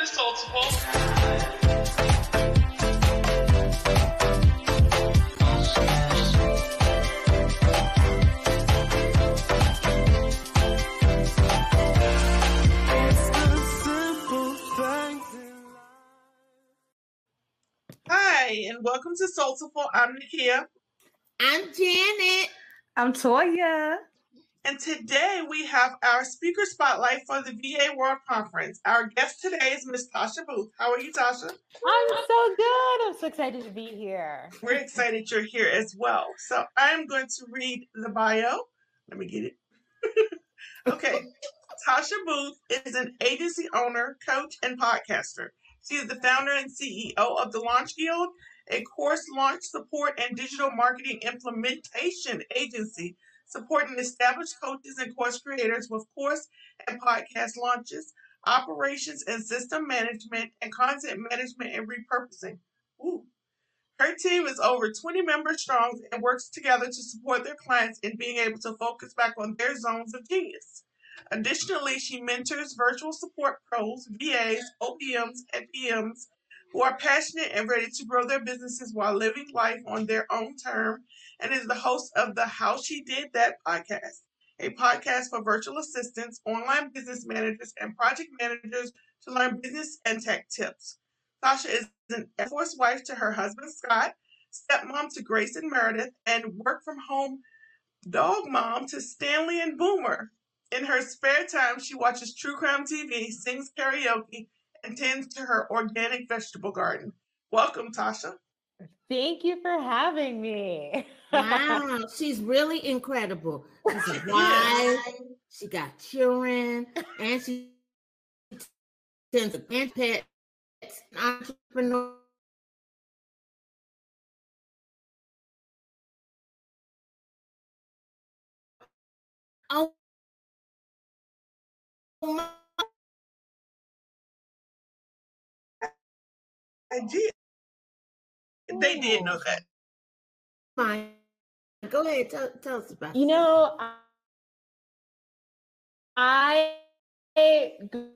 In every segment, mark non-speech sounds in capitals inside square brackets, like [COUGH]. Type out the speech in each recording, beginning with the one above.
to Soulful. Hi, and welcome to Soulful. I'm Nakia. I'm Janet. I'm Toya. And today we have our speaker spotlight for the VA World Conference. Our guest today is Miss Tasha Booth. How are you, Tasha? I'm so good. I'm so excited to be here. We're excited you're here as well. So I'm going to read the bio. Let me get it. [LAUGHS] okay. Tasha Booth is an agency owner, coach, and podcaster. She is the founder and CEO of the Launch Guild, a course launch support and digital marketing implementation agency supporting established coaches and course creators with course and podcast launches, operations and system management, and content management and repurposing. Ooh. Her team is over 20 members strong and works together to support their clients in being able to focus back on their zones of genius. Additionally, she mentors virtual support pros, VAs, OBMs, and PMs who are passionate and ready to grow their businesses while living life on their own term and is the host of the How She Did That podcast, a podcast for virtual assistants, online business managers, and project managers to learn business and tech tips. Tasha is an Air Force wife to her husband Scott, stepmom to Grace and Meredith, and work from home dog mom to Stanley and Boomer. In her spare time, she watches true crime TV, sings karaoke, and tends to her organic vegetable garden. Welcome, Tasha. Thank you for having me. [LAUGHS] Wow, she's really incredible. She's a [LAUGHS] wife, she got children, and she tends to and pets, entrepreneur. Oh, my I did. They didn't know that. Fine. Go ahead, tell, tell us about You know, I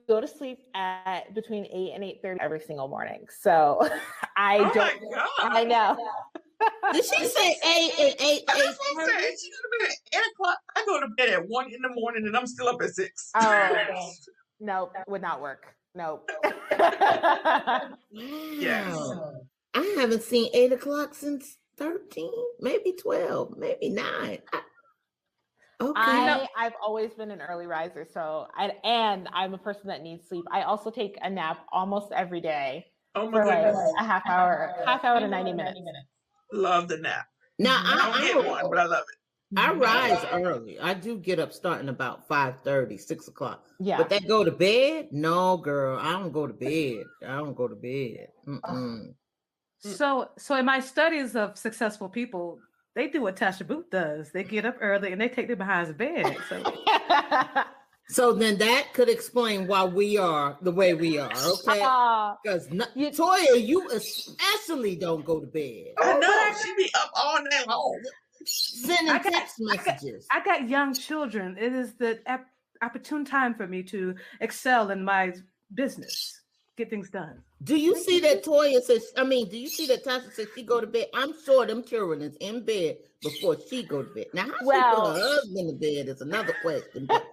go to sleep at between 8 and 8.30 every single morning. So [LAUGHS] I Oh don't God. I know. Did she [LAUGHS] say eight and eight? That's eight what I'm saying. She go to bed at 8 o'clock. I go to bed at 1 in the morning and I'm still up at 6. Oh, okay. [LAUGHS] Nope, would not work. Nope. Yes. Wow. I haven't seen eight o'clock since 13, maybe 12, maybe nine. I- okay. I I've always been an early riser, so I and I'm a person that needs sleep. I also take a nap almost every day Oh my for like a half hour, half hour to 90 minutes. Love the nap. now, I don't I, get one, but I love it. I rise early. I do get up starting about 5 30, 6 o'clock. Yeah. But they go to bed? No, girl. I don't go to bed. I don't go to bed. Mm-mm. Mm. So, so in my studies of successful people, they do what Tasha Booth does. They get up early and they take their behinds to bed. So, [LAUGHS] So then that could explain why we are the way we are, okay? Uh, Aw, Because You- Toya, you especially don't go to bed. Oh, I but know. I- She be up all night long. Sending I got- text I got- messages. I got young children. It is the ap- opportune time for me to excel in my business, get things done. Do you see that Toya says? I mean, do you see that Tasha says she go to bed? I'm sure them children is in bed before she go to bed. Now, how she Well- put her husband to bed is another question. But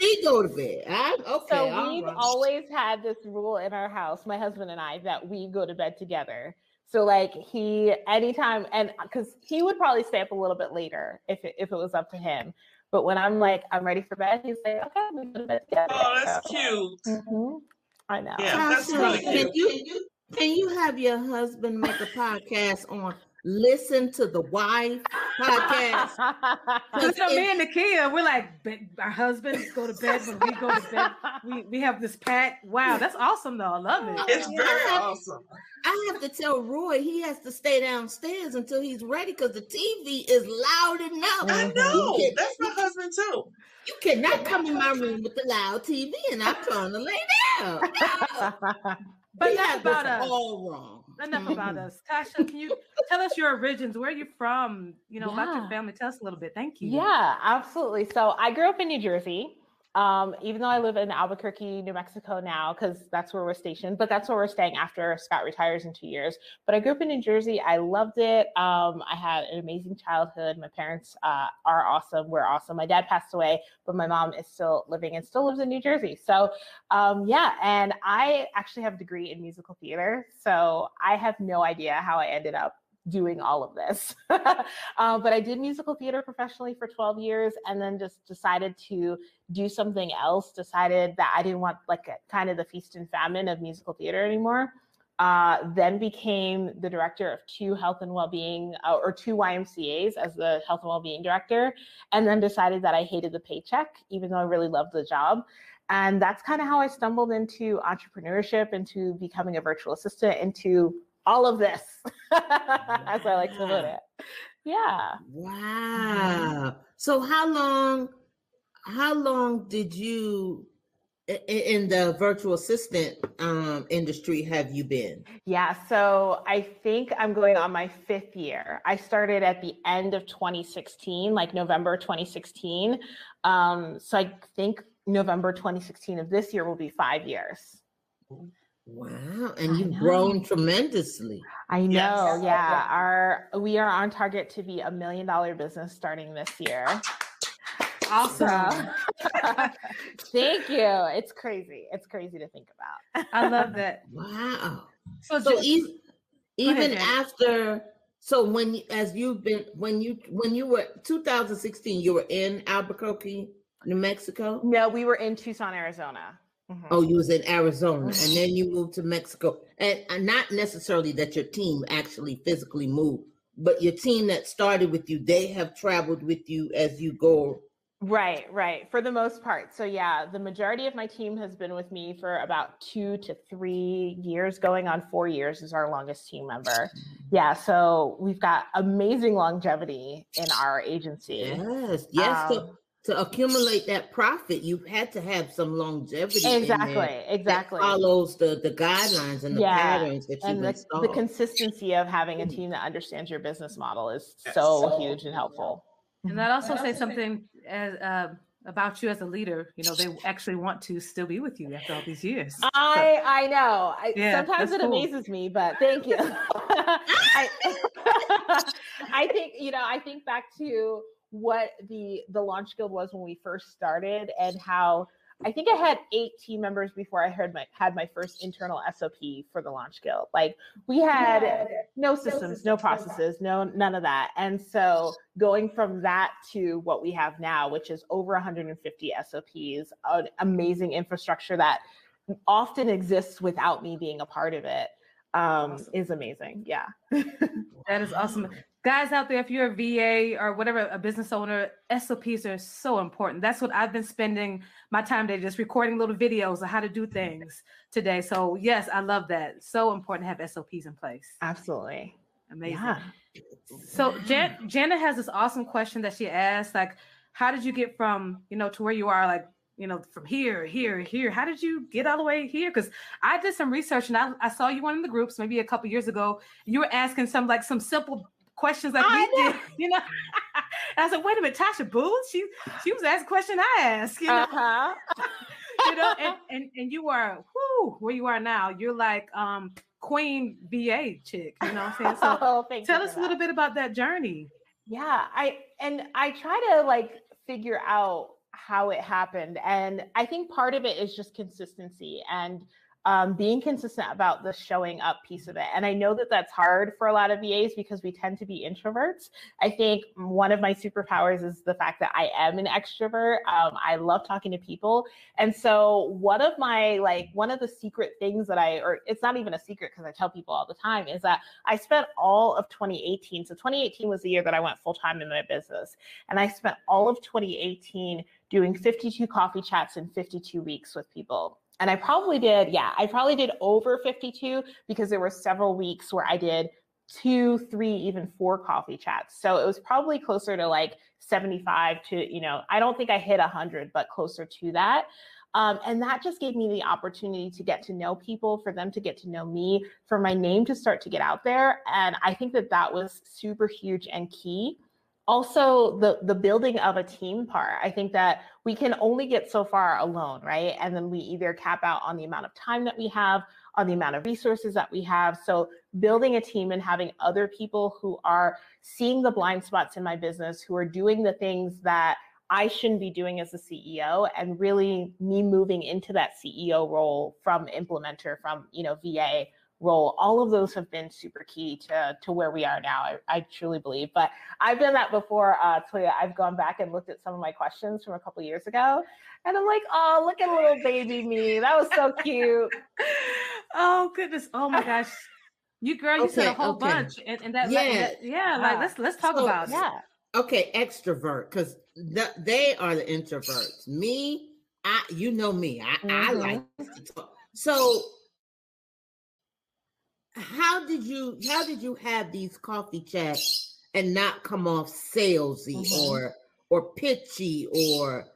she go to bed. I, [LAUGHS] okay, so we've right. always had this rule in our house, my husband and I, that we go to bed together. So like he anytime and because he would probably stay up a little bit later if it, if it was up to him. But when I'm like I'm ready for bed, he's like, okay, we go to bed together. Oh, that's So, cute. mhm. I know. Yeah. that's Tasha, really can you can you have your husband make a podcast on listen to the wife podcast? [LAUGHS] So me and Nakia, we're like be- our husbands go to bed when we go to bed. [LAUGHS] We we have this pact. Wow, that's awesome though. I love it. It's very awesome. I have to tell Roy he has to stay downstairs until he's ready because the TV is loud enough. I know. You, That's my husband too. you cannot come in my room with the loud TV and I'm trying to lay down. [LAUGHS] But We enough have this about us. all wrong. Enough [LAUGHS] about us. Tasha, can you tell us your origins? Where are you from? You know, about your family. Tell us a little bit. Thank you. Yeah, absolutely. So I grew up in New Jersey. Um, even though I live in Albuquerque, New Mexico now, because that's where we're stationed, but that's where we're staying after Scott retires in two years. But I grew up in New Jersey. I loved it. Um, I had an amazing childhood. My parents uh, are awesome. We're awesome. My dad passed away, but my mom is still living and still lives in New Jersey. So, um, yeah. And I actually have a degree in musical theater. So I have no idea how I ended up doing all of this. um, [LAUGHS] but I did musical theater professionally for 12 years and then just decided to do something else, decided that I didn't want like a, kind of the feast and famine of musical theater anymore. Uh, then became the director of two health and well-being uh, or two YMCA's as the health and well-being director, and then decided that I hated the paycheck, even though I really loved the job. And that's kind of how I stumbled into entrepreneurship, into becoming a virtual assistant, into all of this, [LAUGHS] as I like to put it. Yeah. Wow. So how long how long did you in the virtual assistant um, industry have you been? Yeah, so I think I'm going on my fifth year. I started at the end of 2016, like November 2016. Um, so I think November 2016 of this year will be five years. Wow, and you've grown tremendously. I know. Yes. Yeah, our we are on target to be a million dollar business starting this year. Awesome. [LAUGHS] thank you. It's crazy. It's crazy to think about. I love [LAUGHS] that. Wow. So, so even, even ahead, after so when as you've been when you when you were 2016 you were in Albuquerque, New Mexico? No, we were in Tucson, Arizona. Mm-hmm. Oh, you was in Arizona, and [LAUGHS] then you moved to Mexico, and, and not necessarily that your team actually physically moved, but your team that started with you, they have traveled with you as you go. Right, right, for the most part. So yeah, the majority of my team has been with me for about two to three years, going on four years is our longest team member. Mm-hmm. Yeah, so we've got amazing longevity in our agency. Yes, yes. Um, so to accumulate that profit, you've had to have some longevity. Exactly, exactly. follows the the guidelines and the yeah. patterns that and you've the, the consistency of having a team that understands your business model is so, so huge and helpful. And that also says something as uh, about you as a leader. You know, they actually want to still be with you after all these years. I I know. I, yeah, sometimes it cool. amazes me, but thank you. [LAUGHS] I, [LAUGHS] I think you know. I think back to what the the launch guild was when we first started and how I think I had eight team members before I heard my had my first internal SOP for the launch guild. Like we had no systems, no processes, no none of that. And so going from that to what we have now, which is over 150 SOPs, an amazing infrastructure that often exists without me being a part of it, um, awesome. is amazing. Yeah. [LAUGHS] that is awesome guys out there, if you're a VA or whatever, a business owner, SOPs are so important. That's what I've been spending my time today, just recording little videos of how to do things today. So yes, I love that. So important to have SOPs in place. Absolutely. Amazing. Yeah. So Jan- Janet has this awesome question that she asked, like, how did you get from, you know, to where you are, like, you know, from here, here, here. How did you get all the way here? Because I did some research and I, I saw you one in the groups maybe a couple years ago. You were asking some like some simple questions like I we know. did, [LAUGHS] you know. I said, wait a minute, Tasha Booth, she she was asking question I asked, you know. Uh-huh. [LAUGHS] you know, and, and and you are whoo, where you are now, you're like um queen VA chick, you know what I'm saying? So [LAUGHS] oh, tell us a little bit about that journey. Yeah, I and I try to like figure out how it happened. And I think part of it is just consistency and um, being consistent about the showing up piece of it. And I know that that's hard for a lot of VAs because we tend to be introverts. I think one of my superpowers is the fact that I am an extrovert. Um, I love talking to people. And so, one of my, like, one of the secret things that I, or it's not even a secret because I tell people all the time, is that I spent all of 2018. So, 2018 was the year that I went full time in my business. And I spent all of 2018 doing 52 coffee chats in 52 weeks with people and I probably did, yeah, I probably did over 52 because there were several weeks where I did two, three, even four coffee chats. So it was probably closer to like 75 to, you know, I don't think I hit 100, but closer to that. Um, and that just gave me the opportunity to get to know people, for them to get to know me, for my name to start to get out there. And I think that that was super huge and key also the the building of a team part i think that we can only get so far alone right? And then we either cap out on the amount of time that we have on the amount of resources that we have. So building a team and having other people who are seeing the blind spots in my business who are doing the things that I shouldn't be doing as a CEO and really me moving into that CEO role from implementer from you know VA role. All of those have been super key to to where we are now I, I truly believe. But I've done that before uh Toya. I've gone back and looked at some of my questions from a couple years ago and I'm like oh look at little baby me. That was so cute. [LAUGHS] Oh goodness. Oh my gosh. You girl you okay, said a whole okay. bunch and, and that yeah that, yeah like let's let's talk so, about yeah. okay extrovert because the, they are the introverts. Me I you know me. I, mm-hmm. I like to talk. So how did you how did you have these coffee chats and not come off salesy mm-hmm. or or pitchy or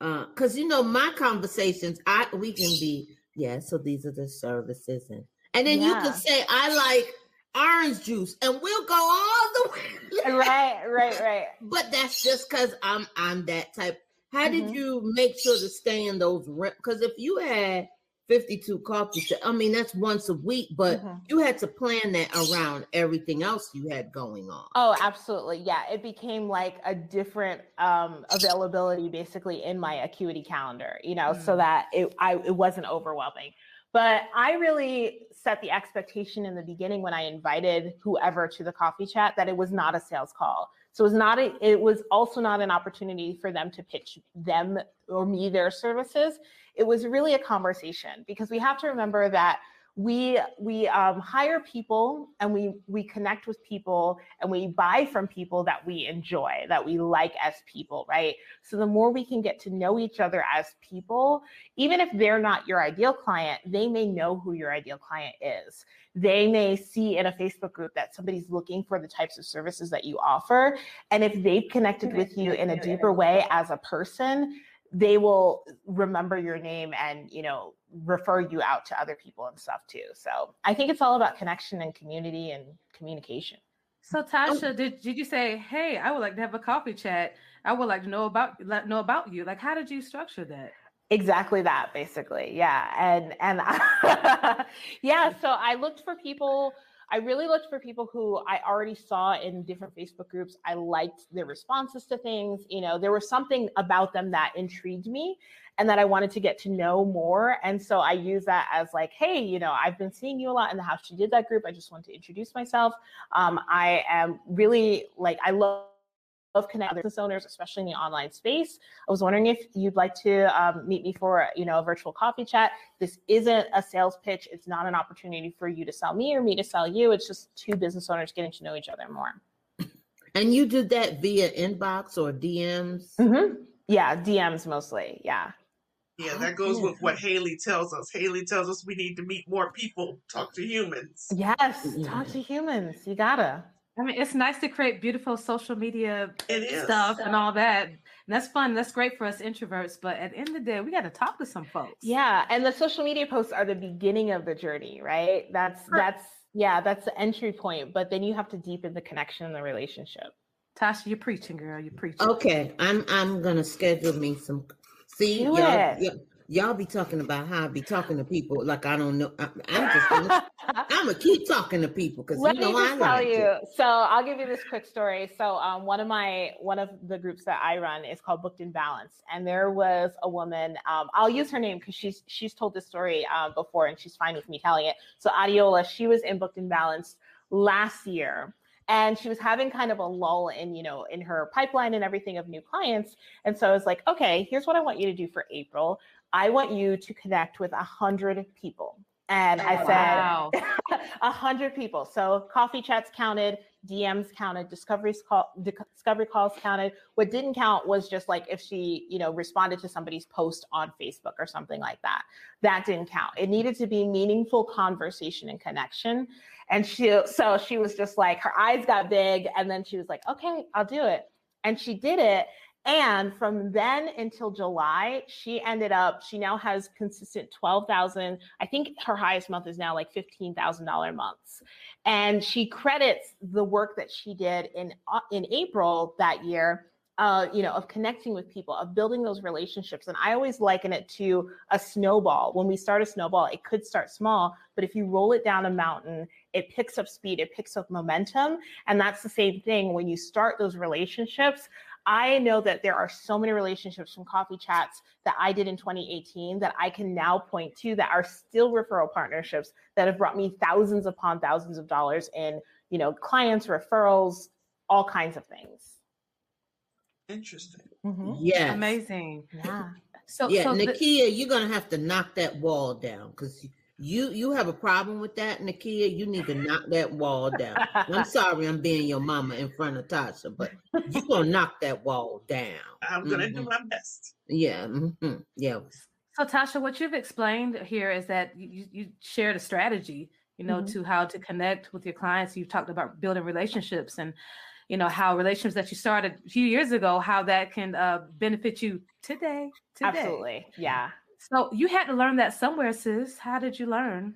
uh because you know my conversations i we can be yeah so these are the services and and then yeah. you can say i like orange juice and we'll go all the [LAUGHS] way right right right but that's just because i'm i'm that type how mm-hmm. did you make sure to stay in those because if you had 52 coffee. I mean, that's once a week, but mm-hmm. you had to plan that around everything else you had going on. Oh, absolutely. Yeah. It became like a different um, availability basically in my acuity calendar, you know, mm-hmm. so that it I it wasn't overwhelming. But I really set the expectation in the beginning when I invited whoever to the coffee chat that it was not a sales call. So it was not a, it was also not an opportunity for them to pitch them or me their services it was really a conversation because we have to remember that we we um, hire people and we we connect with people and we buy from people that we enjoy that we like as people right? So the more we can get to know each other as people even if they're not your ideal client they may know who your ideal client is. They may see in a facebook group that somebody's looking for the types of services that you offer. And if they've connected with you in a deeper way. as a person they will remember your name and you know refer you out to other people and stuff too. So i think it's all about connection and community and communication. So oh. tasha did, did you say hey i would like to have a coffee chat. I would like to know about let know about you. Like how did you structure that? Exactly that basically. Yeah. And and [LAUGHS] yeah so i looked for people I really looked for people who I already saw in different Facebook groups. I liked their responses to things. You know, there was something about them that intrigued me and that I wanted to get to know more. And so I use that as like, hey, you know, I've been seeing you a lot in the How She Did That group. I just want to introduce myself. Um, I am really like, I love of connect business owners, especially in the online space. I was wondering if you'd like to um, meet me for you know a virtual coffee chat. This isn't a sales pitch. It's not an opportunity for you to sell me or me to sell you. It's just two business owners getting to know each other more. And you did that via inbox or DMs? Mm-hmm. Yeah, DMs mostly. Yeah. Yeah, that goes with what Haley tells us. Haley tells us we need to meet more people, talk to humans. Yes, talk to humans. You gotta. I mean, it's nice to create beautiful social media stuff and all that. And that's fun. That's great for us introverts. But at the end of the day, we got to talk to some folks. Yeah, and the social media posts are the beginning of the journey, right? That's sure. that's yeah, that's the entry point. But then you have to deepen the connection and the relationship. Tasha, you're preaching, girl. You're preaching. Okay, I'm I'm gonna schedule me some. See, Do y'all, y'all be talking about how I be talking to people like I don't know. I, am just [LAUGHS] gonna, I'm gonna keep talking to people because you know I tell like you. So I'll give you this quick story. So um, one of my one of the groups that I run is called Booked in Balance, and there was a woman. Um, I'll use her name because she's she's told this story uh, before, and she's fine with me telling it. So Adiola, she was in Booked in Balance last year and she was having kind of a lull in you know in her pipeline and everything of new clients and so i was like okay here's what i want you to do for april I want you to connect with a hundred people. And I oh, said [LAUGHS] a hundred people. So coffee chats counted, DMs counted, discoveries call, discovery calls counted. What didn't count was just like if she, you know, responded to somebody's post on Facebook or something like that. That didn't count. It needed to be meaningful conversation and connection. And she, so she was just like, her eyes got big, and then she was like, "Okay, I'll do it." And she did it, And from then until July, she ended up, she now has consistent 12,000. I think her highest month is now like $15,000 months. And she credits the work that she did in, uh, in April that year uh, you know, of connecting with people, of building those relationships. And I always liken it to a snowball. When we start a snowball, it could start small, but if you roll it down a mountain, it picks up speed, it picks up momentum. And that's the same thing when you start those relationships. I know that there are so many relationships from coffee chats that I did in 2018 that I can now point to that are still referral partnerships that have brought me thousands upon thousands of dollars in, you know, clients, referrals, all kinds of things. Interesting. Mm-hmm. Yeah. Amazing. Yeah. So [LAUGHS] yeah, so Nakia, the- you're gonna have to knock that wall down because you you have a problem with that, Nakia. You need to knock that wall down. I'm [LAUGHS] sorry, I'm being your mama in front of Tasha, but you're gonna knock that wall down. [LAUGHS] I'm gonna mm-hmm. do my best. Yeah. Mm-hmm. Yeah. So Tasha, what you've explained here is that you, you shared a strategy, you know, mm-hmm. to how to connect with your clients. You've talked about building relationships and you know how relationships that you started a few years ago how that can uh, benefit you today, today absolutely yeah so you had to learn that somewhere sis how did you learn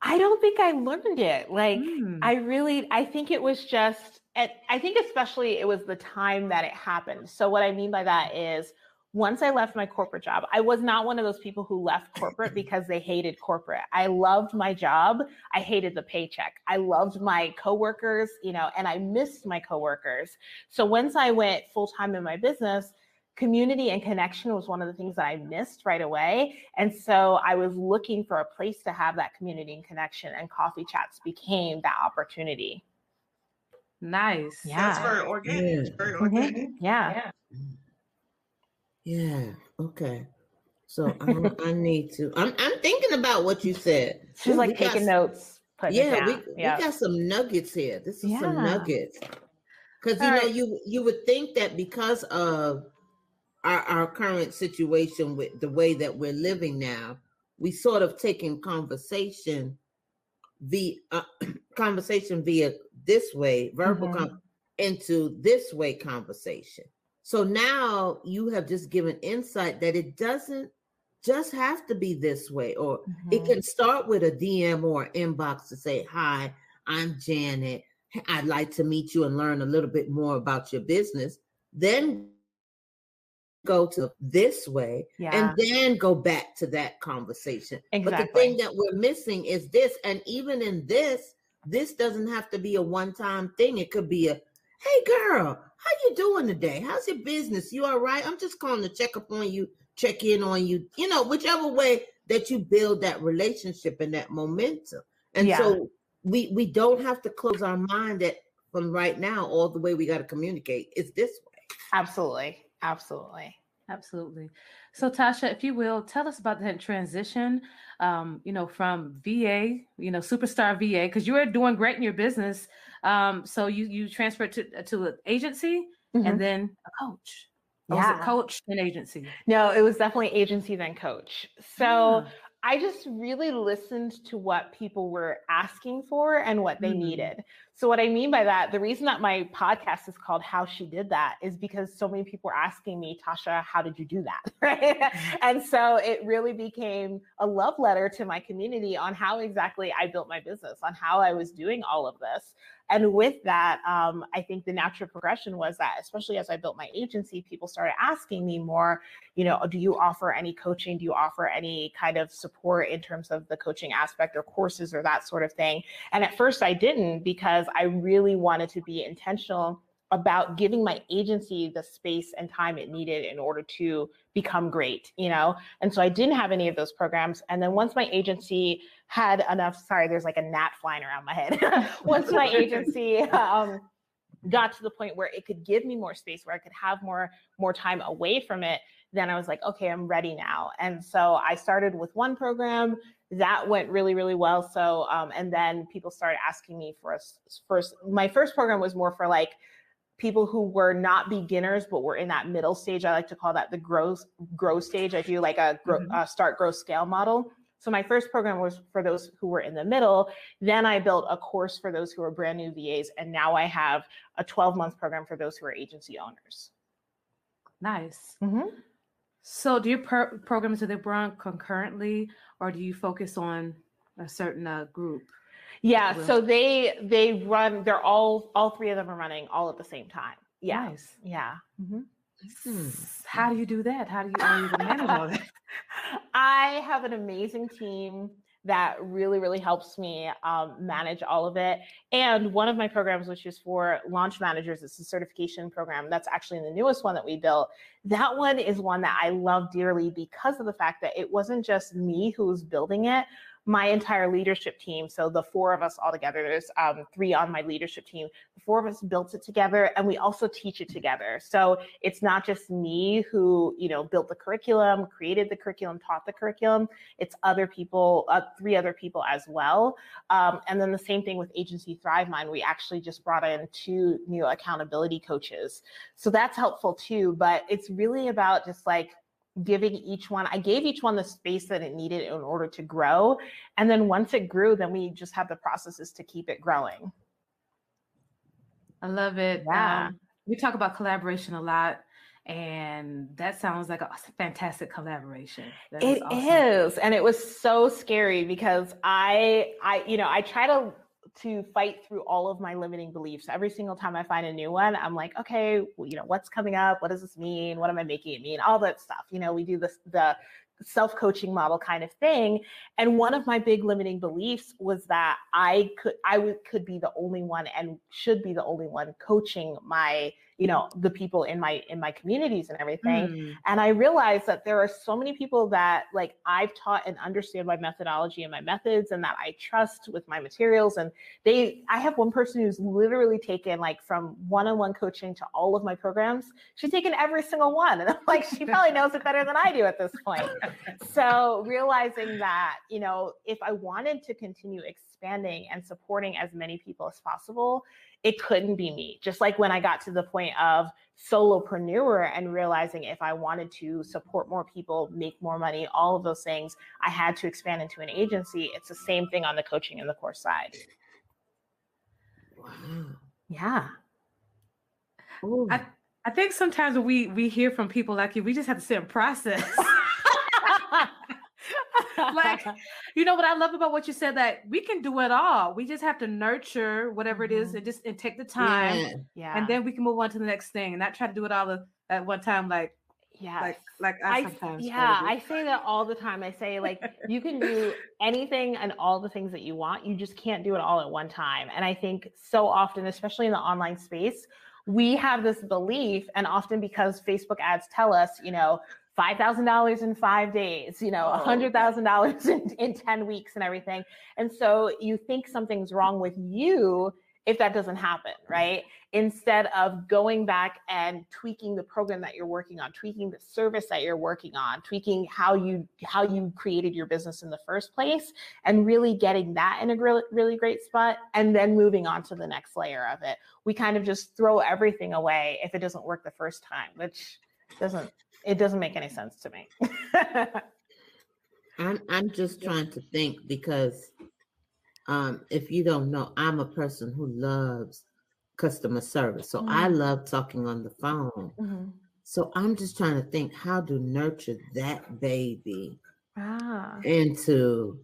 i don't think i learned it like mm. i really i think it was just and i think especially it was the time that it happened so what i mean by that is once I left my corporate job, I was not one of those people who left corporate [CLEARS THROAT] because they hated corporate. I loved my job. I hated the paycheck. I loved my coworkers, you know, and I missed my coworkers. So once I went full time in my business, community and connection was one of the things that I missed right away. And so I was looking for a place to have that community and connection, and coffee chats became that opportunity. Nice. Yeah. That's very organic. Yeah. Very organic. Mm-hmm. yeah. yeah. Yeah. Okay. So I, I need to. I'm I'm thinking about what you said. She's like we taking got, notes. Yeah, we, yeah, we got some nuggets here. This is yeah. some nuggets. Because you All know, right. you you would think that because of our, our current situation with the way that we're living now, we sort of taking conversation the uh, [CLEARS THROAT] conversation via this way, verbal mm-hmm. com- into this way conversation. So now you have just given insight that it doesn't just have to be this way, or mm-hmm. it can start with a DM or inbox to say, Hi, I'm Janet. I'd like to meet you and learn a little bit more about your business. Then go to this way yeah. and then go back to that conversation. Exactly. But the thing that we're missing is this. And even in this, this doesn't have to be a one time thing. It could be a, hey girl, how you doing today? How's your business? You all right? I'm just calling to check up on you, check in on you, you know, whichever way that you build that relationship and that momentum. And yeah. so we we don't have to close our mind that from right now all the way we got to communicate is this way. Absolutely. Absolutely. Absolutely. So Tasha, if you will, tell us about that transition, um, you know, from VA, you know, superstar VA, because you were doing great in your business um, so you you transferred to to an agency mm-hmm. and then a coach. Or yeah. was it coach and agency? No, it was definitely agency then coach. So yeah. I just really listened to what people were asking for and what they mm-hmm. needed. So, what I mean by that, the reason that my podcast is called How She Did That is because so many people were asking me, Tasha, how did you do that? [LAUGHS] Right. Mm-hmm. and so it really became a love letter to my community on how exactly I built my business, on how I was doing all of this. And with that, um, I think the natural progression was that, especially as I built my agency, people started asking me more, you know, do you offer any coaching? Do you offer any kind of support in terms of the coaching aspect or courses or that sort of thing? And at first I didn't because I really wanted to be intentional about giving my agency the space and time it needed in order to become great, you know? And so I didn't have any of those programs. And then once my agency had enough, sorry, there's like a gnat flying around my head. [LAUGHS] once my agency um, got to the point where it could give me more space, where I could have more more time away from it, then I was like, okay, I'm ready now. And so I started with one program that went really really well so um, and then people started asking me for a first my first program was more for like people who were not beginners but were in that middle stage i like to call that the growth growth stage i do like a grow, mm-hmm. uh, start grow scale model so my first program was for those who were in the middle then i built a course for those who are brand new vas and now i have a 12 month program for those who are agency owners Nice. Mhm. So, do your per- programs do they run concurrently, or do you focus on a certain uh, group? Yeah, so they they run. They're all all three of them are running all at the same time. Yeah, Nice. yeah. Mhm. Hmm. How do you do that? How do you, are you manage all that? [LAUGHS] I have an amazing team that really, really helps me um, manage all of it. And one of my programs, which is for launch managers, it's a certification program. That's actually the newest one that we built. That one is one that I love dearly because of the fact that it wasn't just me who was building it. My entire leadership team, so the four of us all together, there's um, three on my leadership team. The four of us built it together, and we also teach it together. So it's not just me who, you know, built the curriculum, created the curriculum, taught the curriculum it's other people, uh, three other people as well. Um, and then the same thing with Agency Thrive Mind. We actually just brought in two new accountability coaches. So that's helpful too. But it's really about just like giving each one, I gave each one the space that it needed in order to grow. And then once it grew, then we just have the processes to keep it growing. I love it. Yeah. Um, we talk about collaboration a lot, and that sounds like a fantastic collaboration. That It awesome. is, and it was so scary because I, I, you know, I try to to fight through all of my limiting beliefs. Every single time I find a new one, I'm like, okay, well, you know, what's coming up? What does this mean? What am I making it mean? All that stuff. You know, we do this the self coaching model kind of thing. And one of my big limiting beliefs was that I could I could be the only one and should be the only one coaching my you know the people in my in my communities and everything. Hmm. and i realized that there are so many people that like i've taught and understand my methodology and my methods and that i trust with my materials. And they i have one person who's literally taken like from one-on-one coaching to all of my programs she's taken every single one. And i'm like she probably knows it better than i do at this point. [LAUGHS] So realizing that you know if i wanted to continue expanding and supporting as many people as possible it couldn't be me. Just like when I got to the point of solopreneur and realizing if I wanted to support more people, make more money, all of those things, I had to expand into an agency. It's the same thing on the coaching and the course side. Wow. Yeah. Ooh. I- I think sometimes when we we hear from people like you, we just have to sit and process. [LAUGHS] [LAUGHS] Like, you know what I love about what you said that we can do it all. We just have to nurture whatever it is Mhm. and just and take the time, Yeah. yeah. and then we can move on to the next thing and not try to do it all at- at one time. Like yeah. like like I, I, sometimes. yeah. I say that all the time. I say like you can do [LAUGHS] anything and all the things that you want. You just can't do it all at one time. And I think so often, especially in the online space, we have this belief, and often because Facebook ads tell us, you know, five thousand dollars in five days, you know, oh, a Oh, hundred thousand dollars [LAUGHS] in, in ten weeks, and everything. And so you think something's wrong with you if that doesn't happen, mm-hmm. right? Instead of going back and tweaking the program that you're working on, tweaking the service that you're working on, tweaking how you how you created your business in the first place, and really getting that in a really, really great spot, and then moving on to the next layer of it. We kind of just throw everything away if it doesn't work the first time, which doesn't it doesn't make any sense to me. [LAUGHS] I'm I'm just trying to think because um if you don't know, I'm a person who loves customer service. So I Mm. love talking on the phone. Mhm. So I'm just trying to think how to nurture that baby Ah. into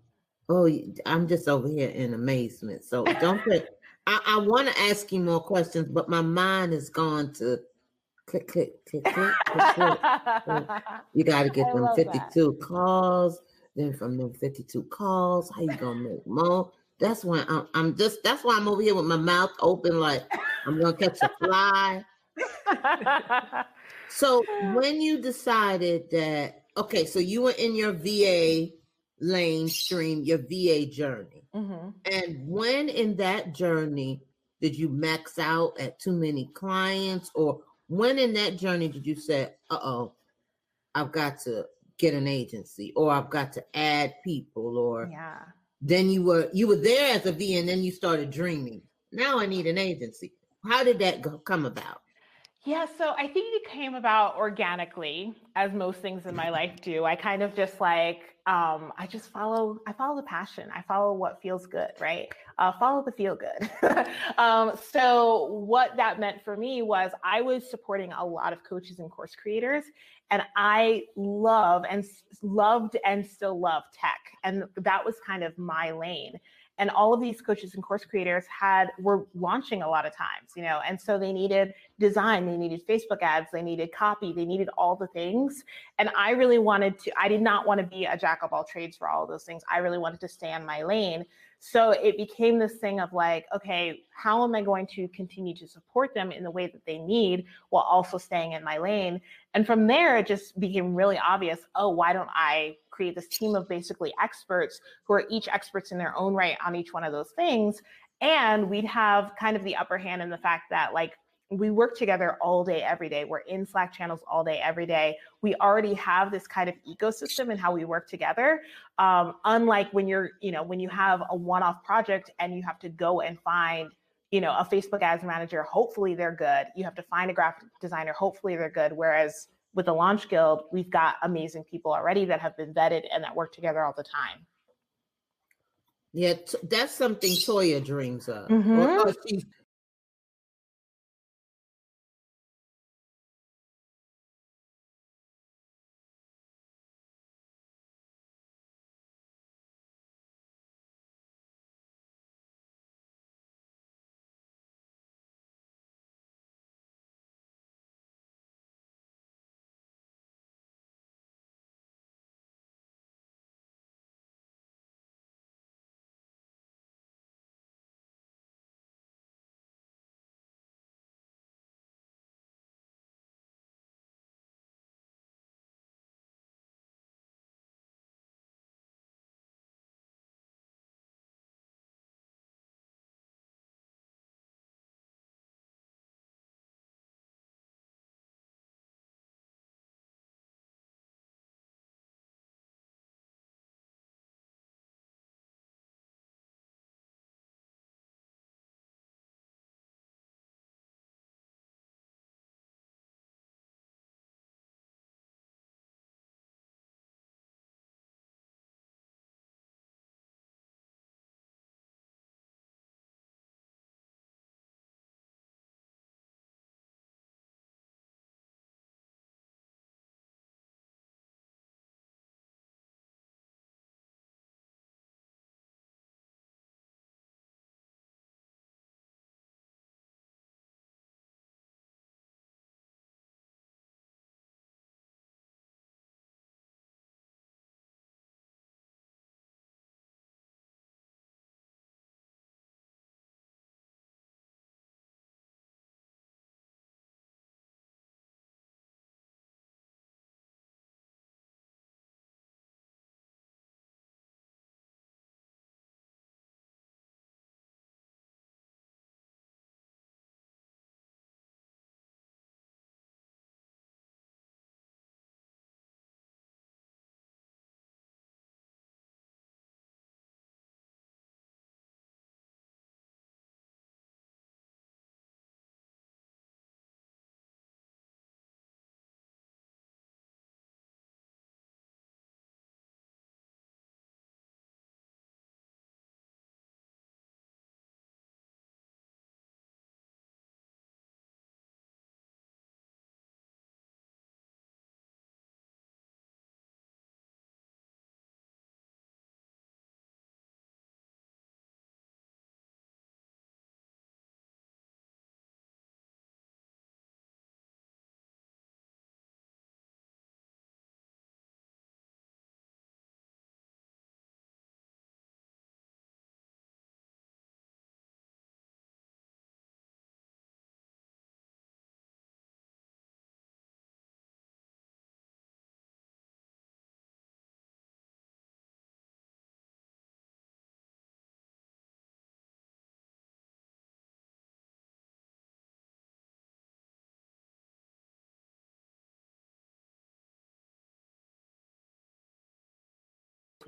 oh I'm just over here in amazement. So don't put I, I want to ask you more questions, but my mind has gone to click, click, click, click, click, click. [LAUGHS] You got to get I them love that. 52 calls. Then from them 52 calls, how you gonna make more? That's why I'm, I'm just. That's why I'm over here with my mouth open, like I'm gonna catch a fly. [LAUGHS] So when you decided that, okay, so you were in your VA lane stream, your VA journey, Mhm. and when in that journey did you max out at too many clients, or when in that journey did you say, "Uh oh, I've got to get an agency, or I've got to add people," or Yeah. then you were you were there as a V and then you started dreaming. Now I need an agency. How did that go, come about? Yeah, so I think it came about organically, as most things in my life do. I kind of just like um, I just follow, I follow the passion. I follow what feels good, right? Uh, follow the feel good. [LAUGHS] um, so what that meant for me was I was supporting a lot of coaches and course creators and I love and loved and still love tech. And that was kind of my lane and all of these coaches and course creators had were launching a lot of times you know and so they needed design they needed facebook ads they needed copy they needed all the things. And i really wanted to i did not want to be a jack of all trades for all of those things. I really wanted to stay on my lane. So it became this thing of like okay how am i going to continue to support them in the way that they need while also staying in my lane? And from there it just became really obvious oh why don't i create this team of basically experts who are each experts in their own right on each one of those things. And we'd have kind of the upper hand in the fact that, like, we work together all day, every day. We're in Slack channels all day, every day. We already have this kind of ecosystem and how we work together. Um, unlike when you're, you know, when you have a one off project and you have to go and find, you know, a Facebook ads manager, hopefully they're good. You have to find a graphic designer, hopefully they're good. Whereas with the Launch Guild, we've got amazing people already that have been vetted and that work together all the time. Yeah, that's something Toya dreams of. Mhm. Or, or she's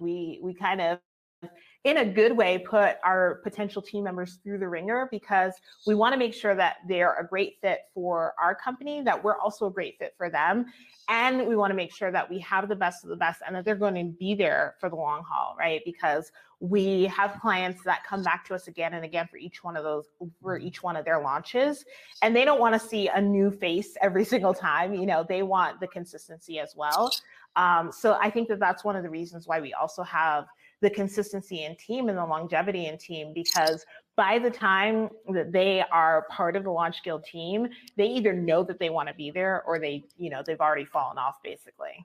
we we kind of in a good way put our potential team members through the wringer because we want to make sure that they're a great fit for our company that we're also a great fit for them and we want to make sure that we have the best of the best and that they're going to be there for the long haul right? Because we have clients that come back to us again and again for each one of those for mm-hmm. each one of their launches and they don't want to see a new face every [LAUGHS] single time you know? They want the consistency as well um, so i think that that's one of the reasons why we also have the consistency in team and the longevity in team because by the time that they are part of the launch guild team they either know that they want to be there or they you know they've already fallen off basically.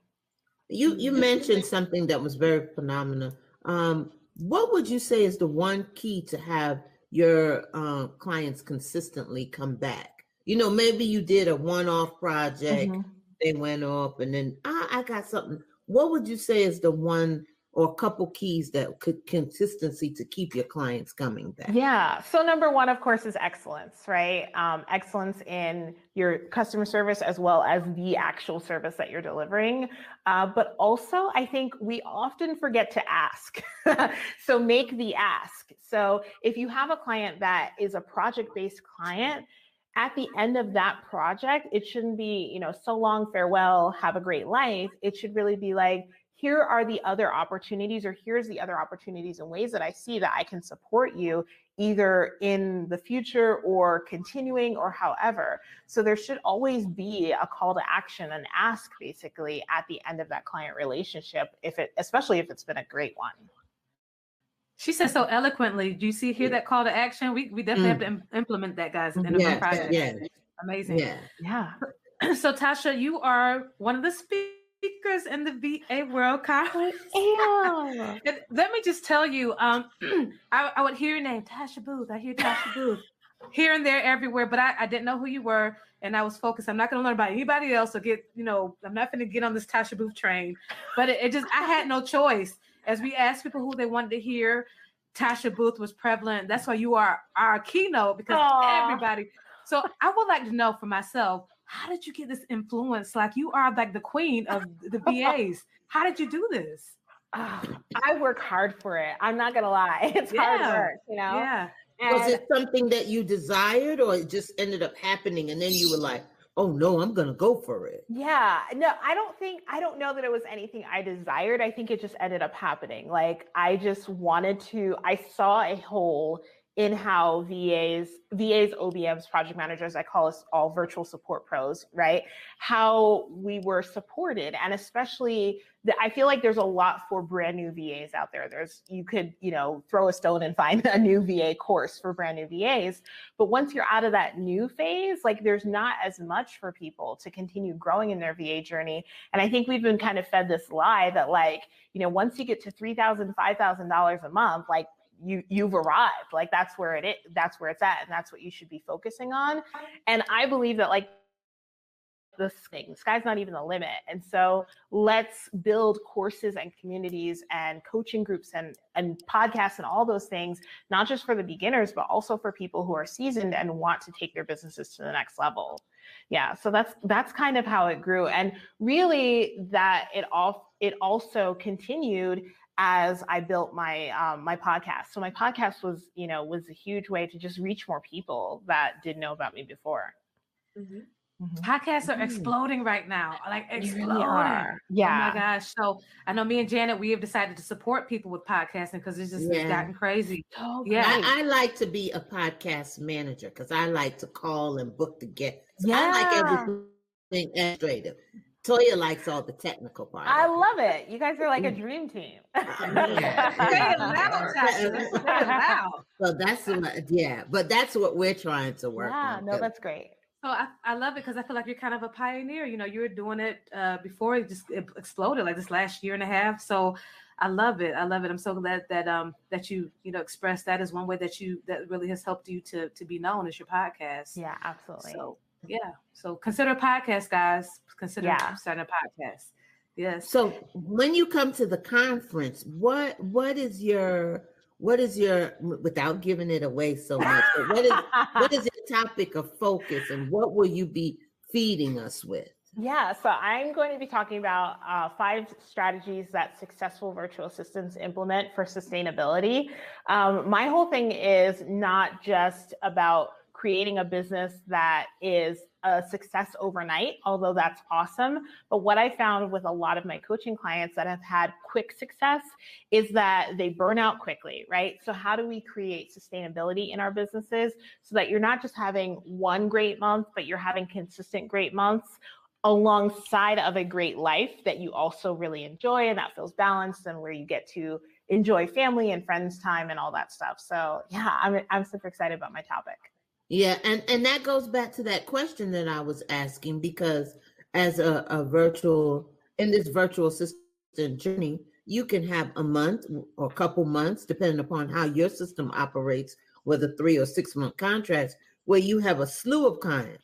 You you mentioned something that was very phenomenal. Um, what would you say is the one key to have your uh, clients consistently come back? You know maybe you did a one-off project mm-hmm. They went off and then ah, i got something what would you say is the one or a couple keys that could consistency to keep your clients coming back? Yeah. So number one, of course, is excellence, right? Um, excellence in your customer service as well as the actual service that you're delivering. Uh, but also, I think we often forget to ask. [LAUGHS] so make the ask. So if you have a client that is a project-based client, at the end of that project, it shouldn't be, you know, so long, farewell, have a great life. It should really be like, here are the other opportunities, or here's the other opportunities and ways that I see that I can support you either in the future or continuing or however. So there should always be a call to action and ask basically at the end of that client relationship, if it, especially if it's been a great one. She said so eloquently. Do you see here that call to action? We we definitely mm. have to Im- implement that, guys, in yeah, a project. Yeah. Amazing. Yeah. Yeah. [CLEARS THROAT] So Tasha, you are one of the speakers speakers in the VA world, Kyle. [LAUGHS] let me just tell you, um, [CLEARS THROAT] I, I, would hear your name, Tasha Booth. I hear Tasha Booth here and there, everywhere, but I, I didn't know who you were, and I was focused. I'm not going to learn about anybody else or get, you know, I'm not going to get on this Tasha Booth train. But it, it just, I had no choice. As we asked people who they wanted to hear, Tasha Booth was prevalent. That's why you are our keynote because Aww. everybody. So I would like to know for myself how did you get this influence? Like you are like the queen of the [LAUGHS] VAs. How did you do this? Oh, I work hard for it. I'm not gonna lie. [LAUGHS] It's yeah. hard work, you know. Yeah. And was it something that you desired or it just ended up happening and then you were like, oh no, I'm gonna go for it? Yeah. No, I don't think I don't know that it was anything I desired. I think it just ended up happening. Like I just wanted to, I saw a hole in how VAs, VAs, OBMs, project managers, I call us all virtual support pros, right? How we were supported. And especially, the, I feel like there's a lot for brand new VAs out there. There's, you could, you know, throw a stone and find [LAUGHS] a new VA course for brand new VAs. But once you're out of that new phase, like there's not as much for people to continue growing in their VA journey. And I think we've been kind of fed this lie that, like, you know, once you get to $3,000, $5,000 a month, like you you've arrived. Like that's where it is that's where it's at and that's what you should be focusing on. And i believe that like this thing the sky's not even the limit. And so let's build courses and communities and coaching groups and and podcasts and all those things not just for the beginners but also for people who are seasoned and want to take their businesses to the next level. Yeah so that's that's kind of how it grew. And really that it all it also continued as I built my um, my podcast. So my podcast was, you know, was a huge way to just reach more people that didn't know about me before. Mm-hmm. Mm-hmm. Podcasts are mm-hmm. exploding right now, like exploding. Really yeah. Oh my gosh. So I know me and Janet, we have decided to support people with podcasting because it's just yeah. gotten crazy. Oh, yeah. I, I, like to be a podcast manager because I like to call and book the guests. Yeah. I like everything administrative. Toya likes all the technical part. I love it. You guys are like a mm. dream team. [LAUGHS] [LAUGHS] so that's what, yeah, but that's what we're trying to work yeah, on. no, that's great. So I, I love it because I feel like you're kind of a pioneer. You know, you were doing it uh, before it just it exploded like this last year and a half. So I love it. I love it. I'm so glad that um that you you know expressed that as one way that you that really has helped you to to be known as your podcast. Yeah, absolutely. So yeah. So consider a podcast, guys. Consider yeah. starting a podcast. Yes. So when you come to the conference, what what is your what is your without giving it away so much, what is what is your topic of focus and what will you be feeding us with? Yeah, so I'm going to be talking about uh, five strategies that successful virtual assistants implement for sustainability. Um, my whole thing is not just about creating a business that is a success overnight, although that's awesome. But what I found with a lot of my coaching clients that have had quick success is that they burn out quickly, right? So, how do we create sustainability in our businesses so that you're not just having one great month, but you're having consistent great months? alongside of a great life that you also really enjoy and that feels balanced and where you get to enjoy family and friends time and all that stuff. So yeah, I'm I'm super excited about my topic. Yeah, and and that goes back to that question that I was asking because as a, a virtual in this virtual assistant journey, you can have a month or a couple months, depending upon how your system operates, whether three or six month contracts, where you have a slew of clients,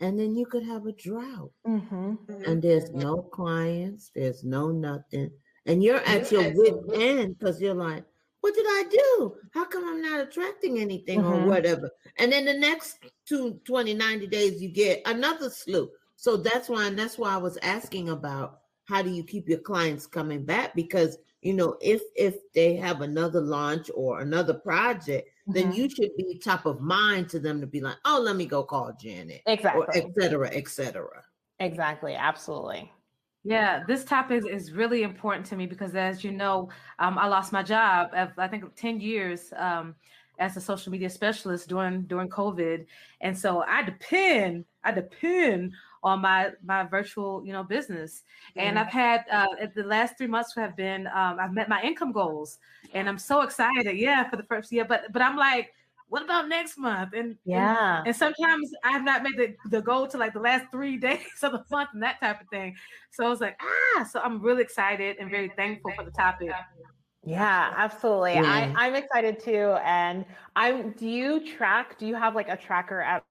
and then you could have a drought, Mm-hmm. and there's no clients, there's no nothing, and you're at your wit end because you're like, what did I do? How come I'm not attracting anything or Mhm. whatever? And then the next two, 20, 90 days, you get another slew. So that's why, and that's why I was asking about how do you keep your clients coming back? Because you know, if if they have another launch or another project, then Mhm. you should be top of mind to them to be like, oh, let me go call Janet, or Exactly. et cetera, et cetera. Exactly. Absolutely. Yeah, this topic is really important to me because, as you know, um, I lost my job. Of, I think ten years um, as a social media specialist during during COVID, and so I depend I depend on my my virtual you know business. And I've had uh, the last three months have been um, I've met my income goals, and I'm so excited. Yeah, for the first year, but but I'm like, what about next month? And and Yeah. and sometimes I have not made the, the goal to like the last three [LAUGHS] days of the month and that type of thing. So I was like, ah, so I'm really excited and very thankful for the topic. Yeah, absolutely. Yeah. I, I'm excited too. And I'm do you track, do you have like a tracker at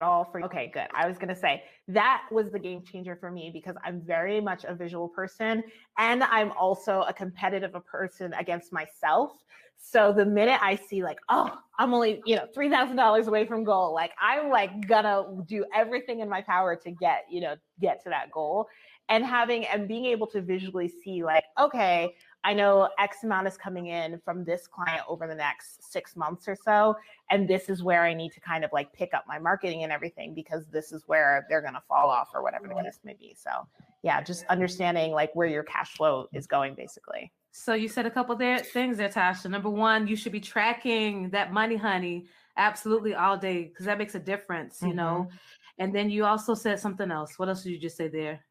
all for okay, good. I was gonna say that was the game changer for me because I'm very much a visual person and I'm also a competitive person against myself. So the minute I see like, oh, I'm only, you know, three thousand dollars away from goal, like I'm like gonna do everything in my power to get, you know, get to that goal. And having and being able to visually see like, okay, I know X amount is coming in from this client over the next six months or so. And this is where I need to kind of like pick up my marketing and everything because this is where they're going to fall off or whatever the case may be. So, yeah, just understanding like where your cash flow is going basically. So you said a couple there things there, Tasha. Number one, you should be tracking that money, honey, absolutely all day because that makes a difference, you know. Mm-hmm. And then you also said something else. What else did you just say there?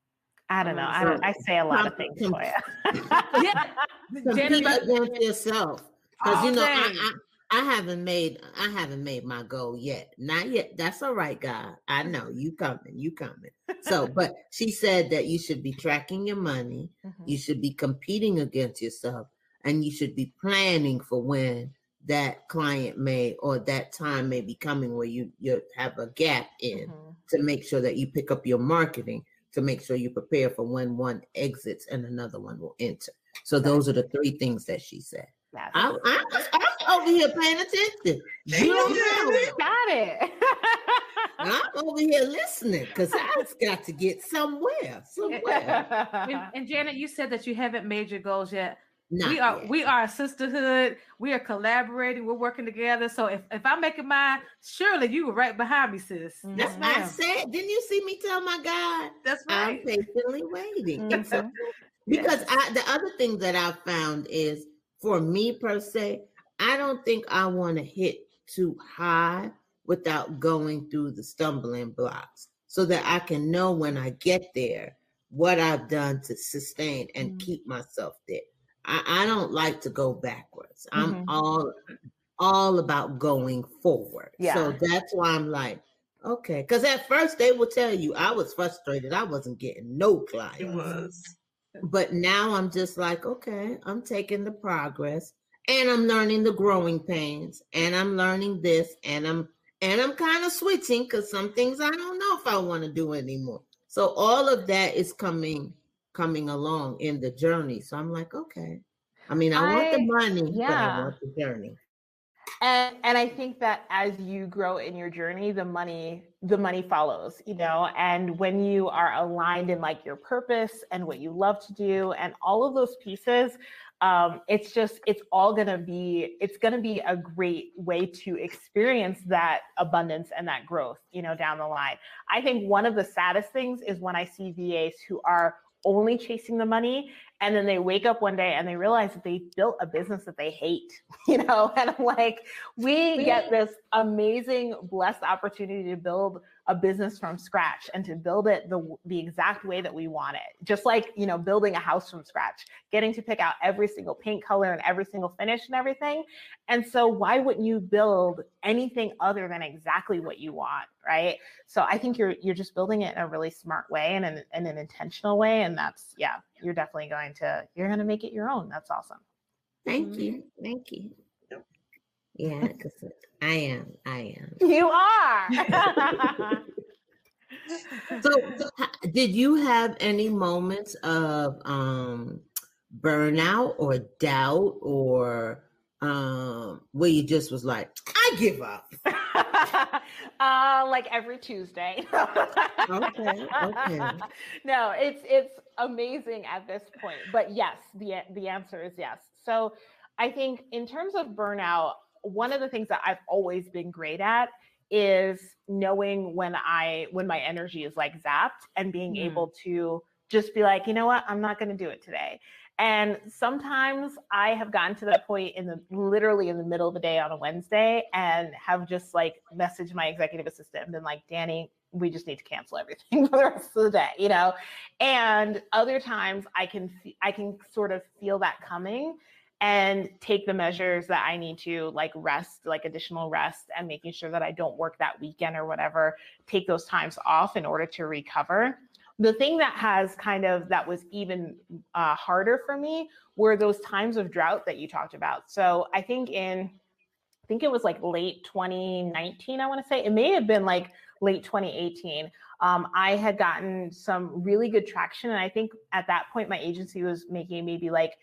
I don't know. I, don't, I say a lot of things for [LAUGHS] you. Yeah, Compete Janet, against yourself. Because you all know, I, day. I I haven't made I haven't made my goal yet. Not yet. That's all right, God. I [LAUGHS] know you coming. You coming. So, but she said that you should be tracking your money. Mhm. You should be competing against yourself, and you should be planning for when that client may or that time may be coming where you you have a gap in Mhm. to make sure that you pick up your marketing to make sure you prepare for when one exits and another one will enter. So those are the three things that she said. I, I, I'm over here paying attention. You don't know. got it. I'm over here listening because I've got to get somewhere. Somewhere. and, and Janet, you said that you haven't made your goals yet. Not we are yet. we are a sisterhood. We are collaborating. We're working together. So if, if I'm making mine, surely you were right behind me, sis. Mhm. Yes, I said, didn't you see me tell my God? That's why I'm patiently waiting. Mhm. [LAUGHS] Because I, the other thing that I found is for me per se, I don't think I want to hit too high without going through the stumbling blocks so that I can know when I get there what I've done to sustain and Mhm. keep myself there. I, I don't like to go backwards. I'm Mhm. all all about going forward. So that's why I'm like, okay. Because at first they will tell you I was frustrated. I wasn't getting no clients It was. but now I'm just like, okay, I'm taking the progress and I'm learning the growing pains and I'm learning this and I'm and I'm kind of switching because some things I don't know if I want to do anymore. So all of that is coming coming along in the journey. So I'm like, okay. I mean, I, want the money, but I yeah. want the journey. and and i think that as you grow in your journey the money the money follows you know and when you are aligned in like your purpose and what you love to do and all of those pieces um, it's just it's all going to be it's going to be a great way to experience that abundance and that growth you know down the line. I think one of the saddest things is when i see vas who are only chasing the money and then they wake up one day and they realize that they built a business that they hate [LAUGHS] you know? And i'm like we get this amazing blessed opportunity to build a business from scratch and to build it the, the exact way that we want it just like you know building a house from scratch getting to pick out every single paint color and every single finish and everything and so why wouldn't you build anything other than exactly what you want right so i think you're you're just building it in a really smart way and in, in an intentional way and that's yeah you're definitely going to you're going to make it your own that's awesome Thank mm-hmm. you. Thank you. Yeah, because I am. I am. You are. [LAUGHS] so, did you have any moments of um, burnout or doubt or um, where you just was like, I give up? [LAUGHS] uh, like every Tuesday. okay. Okay. [LAUGHS] No, it's it's amazing at this point, but yes, the the answer is yes. So, I think in terms of burnout, one of the things that I've always been great at is knowing when I when my energy is like zapped and being mm. able to just be like, you know what, I'm not going to do it today. And sometimes I have gotten to that point in the literally in the middle of the day on a Wednesday and have just like messaged my executive assistant and been like, Danny, we just need to cancel everything [LAUGHS] for the rest of the day, you know? And other times I can I can sort of feel that coming and take the measures that I need to, like rest, like additional rest, and making sure that I don't work that weekend or whatever, take those times off in order to recover. The thing that has kind of that was even uh, harder for me were those times of drought that you talked about. So I think in, I think it was like late 2019, I want to say it may have been like late 2018. Um, I had gotten some really good traction. And I think at that point, my agency was making maybe like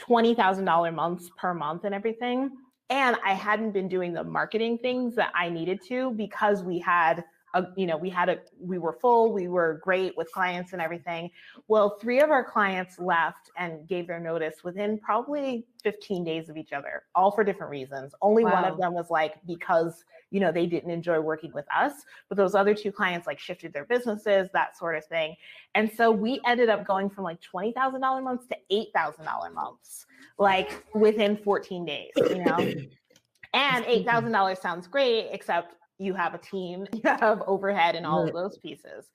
$20,000 months per month and everything. And I hadn't been doing the marketing things that I needed to because we had a, you know, we had a, we were full, we were great with clients and everything. Well, three of our clients left and gave their notice within probably 15 days of each other, all for different reasons. Only wow. one of them was like because, you know, they didn't enjoy working with us, but those other two clients like shifted their businesses, that sort of thing. And so we ended up going from like $20,000 months to $8,000 months, like within 14 days, you know? [COUGHS] And $8,000 sounds great, except you have a team, [LAUGHS] you have overhead and all of those pieces.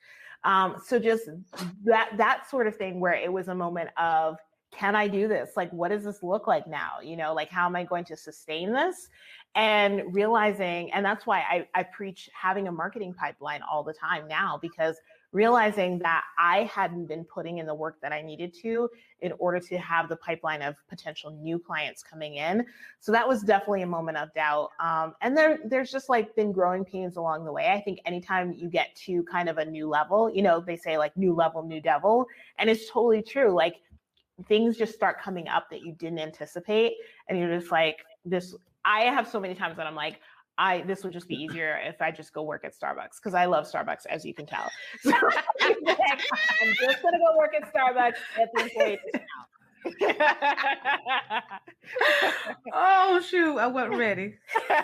Um, so just that that sort of thing where it was a moment of can I do this? Like, what does this look like now? You know, like how am I going to sustain this? And realizing, and that's why I, I preach having a marketing pipeline all the time now because realizing that I hadn't been putting in the work that I needed to in order to have the pipeline of potential new clients coming in. So that was definitely a moment of doubt. Um, and there, there's just like been growing pains along the way. I think anytime you get to kind of a new level, you know, they say like new level, new devil. And it's totally true. Like things just start coming up that you didn't anticipate. And you're just like, this, I have so many times that I'm like, I this would just be easier if I just go work at Starbucks because I love Starbucks, as you can tell. [LAUGHS] So I'm just gonna go work at Starbucks at the employee [LAUGHS] oh shoot, I wasn't ready. [LAUGHS]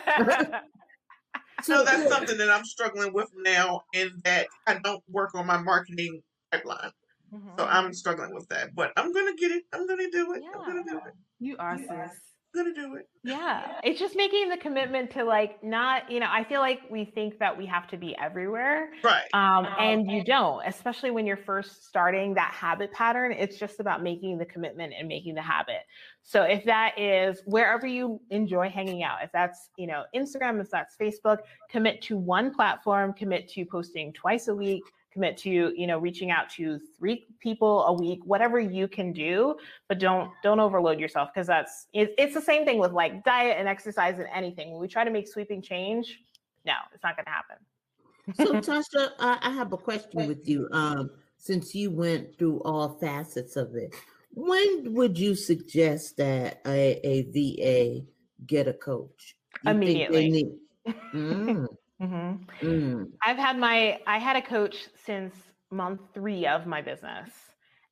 so that's something that I'm struggling with now, in that I don't work on my marketing pipeline. Mm-hmm. So I'm struggling with that, but I'm gonna get it. I'm gonna do it. Yeah. I'm gonna do it. You are sis gonna do it. Yeah. It's just making the commitment to like not, you know, I feel like we think that we have to be everywhere. Right. Um, and you don't, especially when you're first starting that habit pattern. It's just about making the commitment and making the habit. So if that is wherever you enjoy hanging out, if that's, you know, Instagram, if that's Facebook, commit to one platform, commit to posting twice a week, commit to you know reaching out to three people a week whatever you can do but don't don't overload yourself because that's it, it's the same thing with like diet and exercise and anything. When we try to make sweeping change no it's not going to happen. So [LAUGHS] tasha uh, i have a question with you um, since you went through all facets of it. When would you suggest that a, a va get a coach? You Immediately. need- [LAUGHS] Mm, hmm mm. I've had my I had a coach since month three of my business,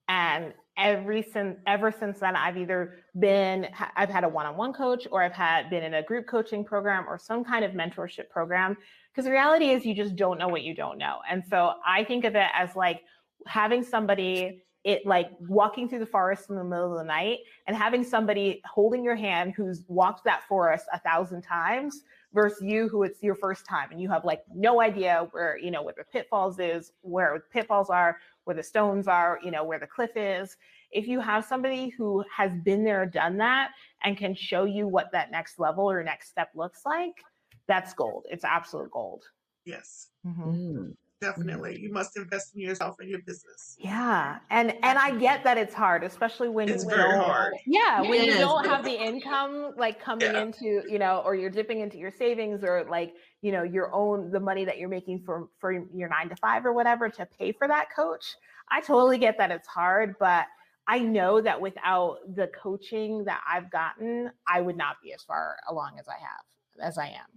and every since ever since then I've either been I've had a one-on-one coach or I've had been in a group coaching program or some kind of mentorship program. Because the reality is you just don't know what you don't know, and so I think of it as like having somebody it like walking through the forest in the middle of the night and having somebody holding your hand who's walked that forest a thousand times versus you who it's your first time and you have like no idea where you know where the pitfalls is where the pitfalls are where the stones are you know where the cliff is. If you have somebody who has been there done that and can show you what that next level or next step looks like that's gold. It's absolute gold. Yes, Mm. Definitely. You must invest in yourself and your business. yeah and and i get that it's hard especially when It's you very don't hard. yeah when you don't have the income like coming Yeah. into you know or you're dipping into your savings or like you know your own the money that you're making for for your nine to five or whatever to pay for that coach i totally get that it's hard but i know that without the coaching that i've gotten i would not be as far along as i have as i am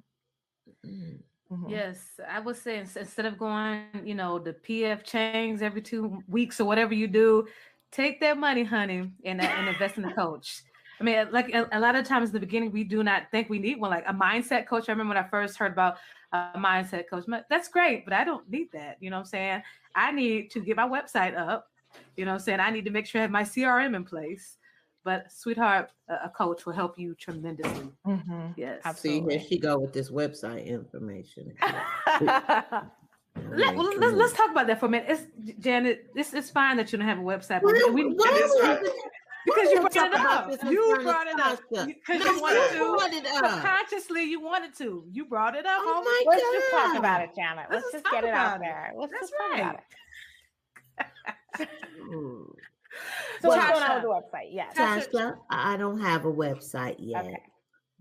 Mm. Mhm. Yes, I would say instead of going, you know, the P.F. Chang's every two weeks or whatever you do, take that money, honey, and, uh, and invest in a coach. I mean, like a, a lot of times in the beginning, we do not think we need one, like a mindset coach. I remember when I first heard about a mindset coach. That's great, but I don't need that. You know what I'm saying? I need to get my website up. You know what I'm saying? I need to make sure I have my CRM in place. But sweetheart, a, a coach will help you tremendously. Mhm. Yes. See, Absolutely. here she go with this website information. [LAUGHS] Let, well, let's, let's talk about that for a minute. It's Janet. It's, it's fine that you don't have a website, but Why- we, why It is we- [LAUGHS] because you brought it up. this You brought it up because you wanted to. brought. Subconsciously, you wanted to. You brought it up. Oh homie. my Let's just talk about it, Janet. Let's Let's just just get it out it. there. Let's That's just talk about it. [LAUGHS] So what's going Tasha. on with the website? Yes. Tasha- Tasha, I don't have a website yet. Okay.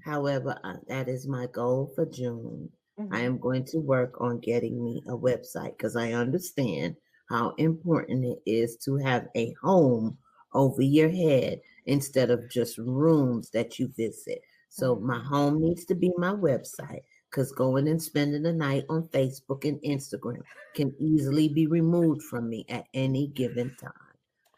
However, uh, that is my goal for June. I Mhm. am going to work on getting me a website because I understand how important it is to have a home over your head instead of just rooms that you visit. So my home needs to be my website because going and spending the night on Facebook and Instagram can easily be removed from me at any given time.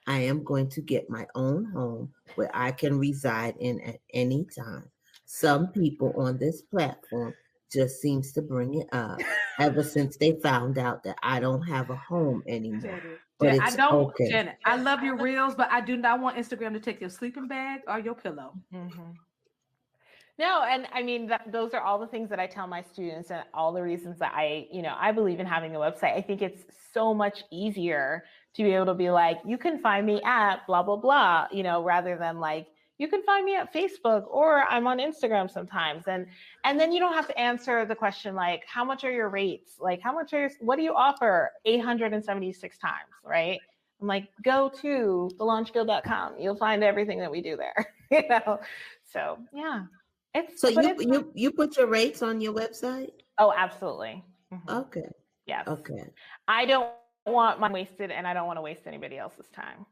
I am going to get my own home where I can reside in at any time. Some people on this platform just seems to bring it up ever since they found out that I don't have a home anymore. But Janet, I it's don't, okay. Janet. I love your [LAUGHS] reels, but I do not want Instagram to take your sleeping bag or your pillow. Mhm. No, and I mean that, those are all the things that I tell my students, and all the reasons that I, you know, I believe in having a website. I think it's so much easier to be able to be like, you can find me at blah blah blah, you know, rather than like you can find me at Facebook or I'm on Instagram sometimes, and and then you don't have to answer the question like, how much are your rates? Like, how much are your, what do you offer? Eight hundred and seventy six times, right? I'm like, go to thelaunchguild.com. You'll find everything that we do there. [LAUGHS] you know, so yeah, it's So you it's- you you put your rates on your website? oh, absolutely. Mhm. Okay. Yes. Okay. I don't want mine wasted, and I don't want to waste anybody else's time.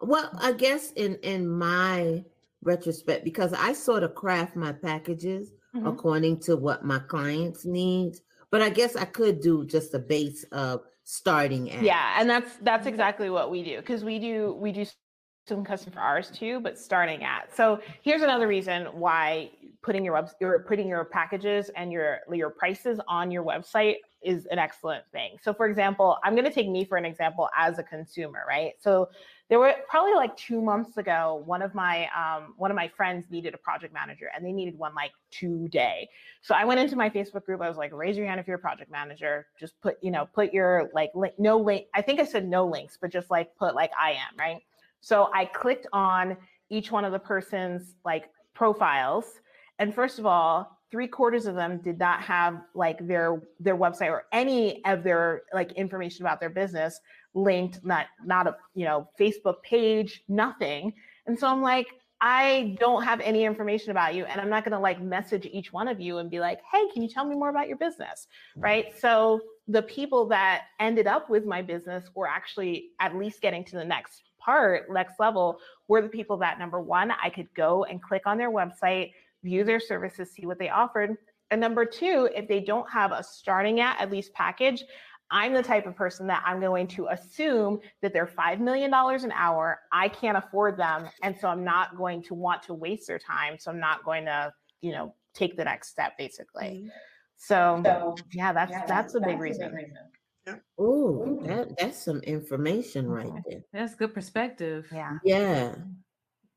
Well, I guess in in my retrospect, because I sort of craft my packages Mhm. according to what my clients need, but I guess I could do just a base of starting at. Yeah, and that's that's exactly what we do because we do we do some custom for ours too, but starting at. So here's another reason why putting your web your putting your packages and your your prices on your website is an excellent thing. So for example, I'm going to take me for an example as a consumer, right? So there were probably like two months ago, one of my um, one of my friends needed a project manager, and they needed one like today. So I went into my Facebook group. I was like, raise your hand if you're a project manager. Just put, you know, put your like link, no link. I think I said no links, but just like put like I am, right? So I clicked on each one of the person's like profiles. And first of all, three quarters of them did not have like their their website or any of their like information about their business linked, not not a you know Facebook page, nothing. And so I'm like, I don't have any information about you, and I'm not going to like message each one of you and be like, hey, can you tell me more about your business? Mm. Right. So the people that ended up with my business were actually at least getting to the next part, next level, were the people that number one, I could go and click on their website, view their services, see what they offered. And number two, if they don't have a starting at at least package, I'm the type of person that I'm going to assume that they're $5 million an hour. I can't afford them. And so I'm not going to want to waste their time. So I'm not going to, you know, take the next step basically. Mhm. So, So, yeah, that's yeah, that's a big that's reason. Oh, that that's some information right there. That's good perspective. Yeah. Yeah.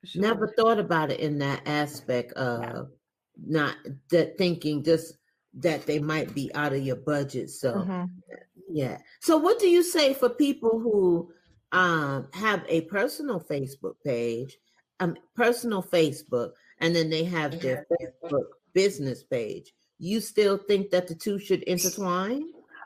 sure. Never thought about it in that aspect of not that thinking just that they might be out of your budget. So Mhm. yeah. So what do you say for people who um have a personal Facebook page, um personal Facebook, and then they have their Facebook business page? You still think that the two should intertwine?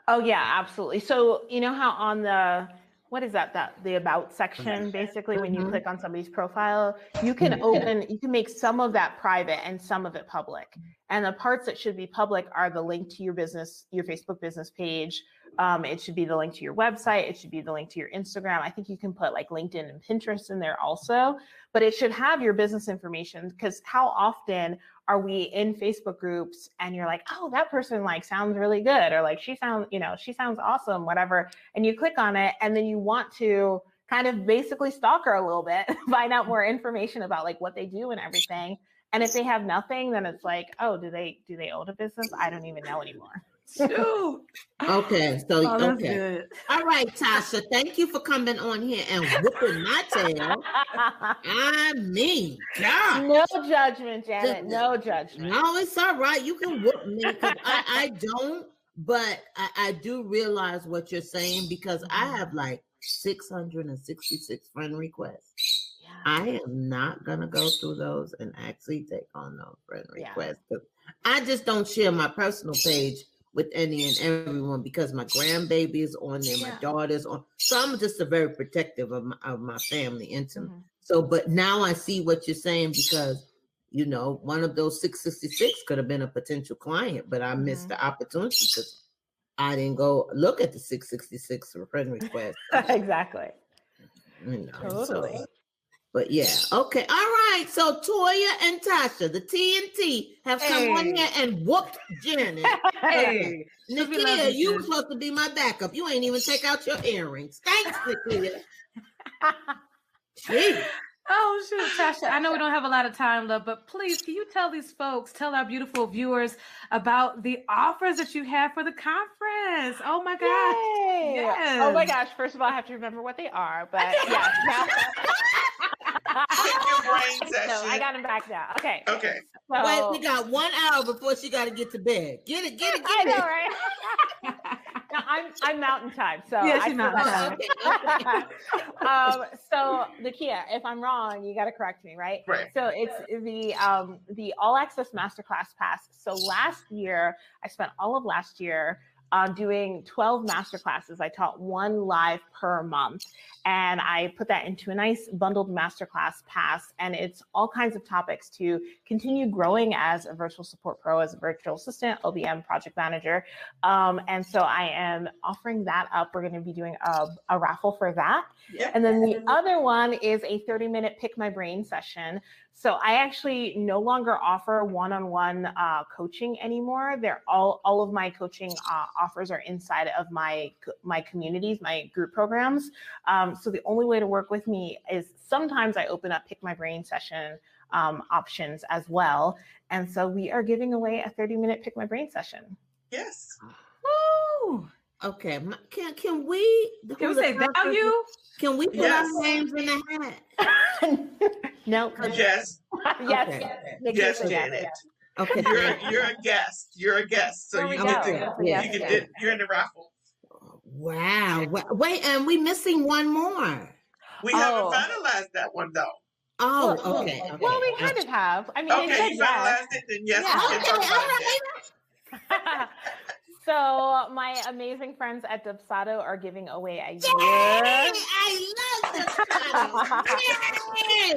Oh yeah, absolutely. So you know how on the what is that that the about section basically when you Mhm. click on somebody's profile, you can Mhm. open you can make some of that private and some of it public. And the parts that should be public are the link to your business, your Facebook business page. Um, it should be the link to your website. It should be the link to your Instagram. I think you can put like LinkedIn and Pinterest in there also, but it should have your business information because how often are we in Facebook groups and you're like, oh, that person like sounds really good, or like she sounds, you know, she sounds awesome, whatever. And you click on it and then you want to kind of basically stalk her a little bit, [LAUGHS] find out more information about like what they do and everything. And if they have nothing, then it's like, oh, do they do they own a business? I don't even know anymore. Shoot. Okay, [SIGHS] so Oh, that's okay. good. All right, Tasha. Thank you for coming on here and whipping my tail. I mean, God. no judgment, Janet. No judgment. No, it's all right. You can whoop me 'cause I, I don't, but I, I do realize what you're saying because I mm-hmm. have like 666 friend requests. I am not gonna go through those and actually take on those friend Yeah. requests. 'cause I just don't share my personal page with any and everyone because my grandbaby is on there, my Yeah. daughter's on. So I'm just a very protective of my, of my family intimate. Mhm. So, but now I see what you're saying because, you know, one of those 666 could have been a potential client, but I missed Mhm. the opportunity because I didn't go look at the 666 for friend [LAUGHS] request. exactly. You know, so- Totally. But yeah, okay, all right. So Toya and Tasha, the T and T, have come on here and whooped Janet. [LAUGHS] Hey, should be you were supposed to be my backup. You ain't even take out your earrings. Thanks, Nakia. Gee. Oh shoot, Tasha. I know we don't have a lot of time left, but please can you tell these folks, tell our beautiful viewers about the offers that you have for the conference. Oh my gosh. Yay! Oh my gosh! First of all, I have to remember what they are, but [LAUGHS] yeah. now- Pick your brain [LAUGHS] no. I got him back now. Okay. Okay. So, Wait, we got one hour before she got to get to bed. Get it, get it, get I get know, it. right? [LAUGHS] no, I'm I'm mountain time, so Yeah, I she's still mountain got Oh, time. [LAUGHS] um, so Nakia, if I'm wrong, you got to correct me, right? Right. So it's the um the all access masterclass pass. So last year, I spent all of last year uh, doing 12 masterclasses. I taught one live per month, and I put that into a nice bundled masterclass pass. And it's all kinds of topics to continue growing as a virtual support pro, as a virtual assistant, OBM project manager. Um, and so I am offering that up. We're going to be doing a, a raffle for that. Yep. And then the other one is a 30 minute pick my brain session. So I actually no longer offer one-on-one uh, coaching anymore. They're all all of my coaching uh, offers are inside of my my communities, my group programs. Um, so the only way to work with me is sometimes I open up pick my brain session um, options as well. And so we are giving away a 30 minute pick my brain session. Yes. Woo! Okay, can can we Can we say value? Can we put Yes. our names in the hat? [LAUGHS] no. Yes. [LAUGHS] yes. Okay. Nikki Yes, said yes, Janet. yes. Okay, You're a, you're a guest. You're a guest. So There you get to That's a you get yes. to, you're in the raffle. Wow. Wait, and we missing one more. We Oh. haven't finalized that one though. Oh, Well, okay. okay. Well, we kind of have. I mean, Okay, said you yes. finalized it, then yes, Yeah. we can Okay, talk about right. [LAUGHS] so my amazing friends at Dubsado are giving away a Yay! year. I love this.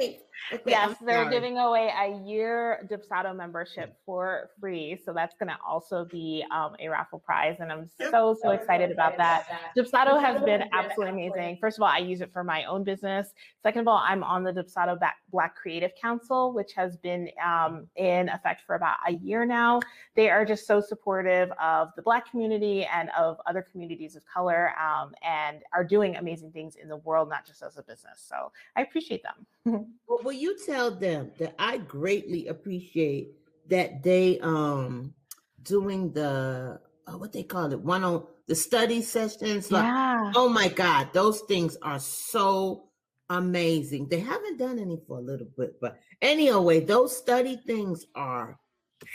[LAUGHS] Yay! [LAUGHS] Okay, yes, I'm they're sorry. giving away a year Dubsado membership for free. So that's going to also be um, a raffle prize. And I'm Yep. so, so excited about that. Dubsado has been absolutely amazing. First of all, I use it for my own business. Second of all, I'm on the Dubsado Ba- Black Creative Council, which has been um, in effect for about a year now. They are just so supportive of the Black community and of other communities of color um, and are doing amazing things in the world, not just as a business. So I appreciate them. [LAUGHS] Well, will you tell them that I greatly appreciate that they um doing the uh, what they call it one on the study sessions like yeah. oh my god those things are so amazing they haven't done any for a little bit but anyway those study things are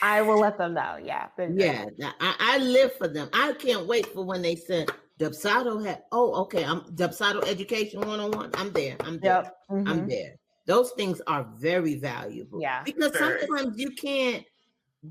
I will let them know. Yeah. yeah I, I live for them i can't wait for when they said Dubsado had oh okay i'm Dubsado education 101 i'm there i'm there Yep. I'm mhm. there. Those things are very valuable. Yeah. Because Very. sometimes you can't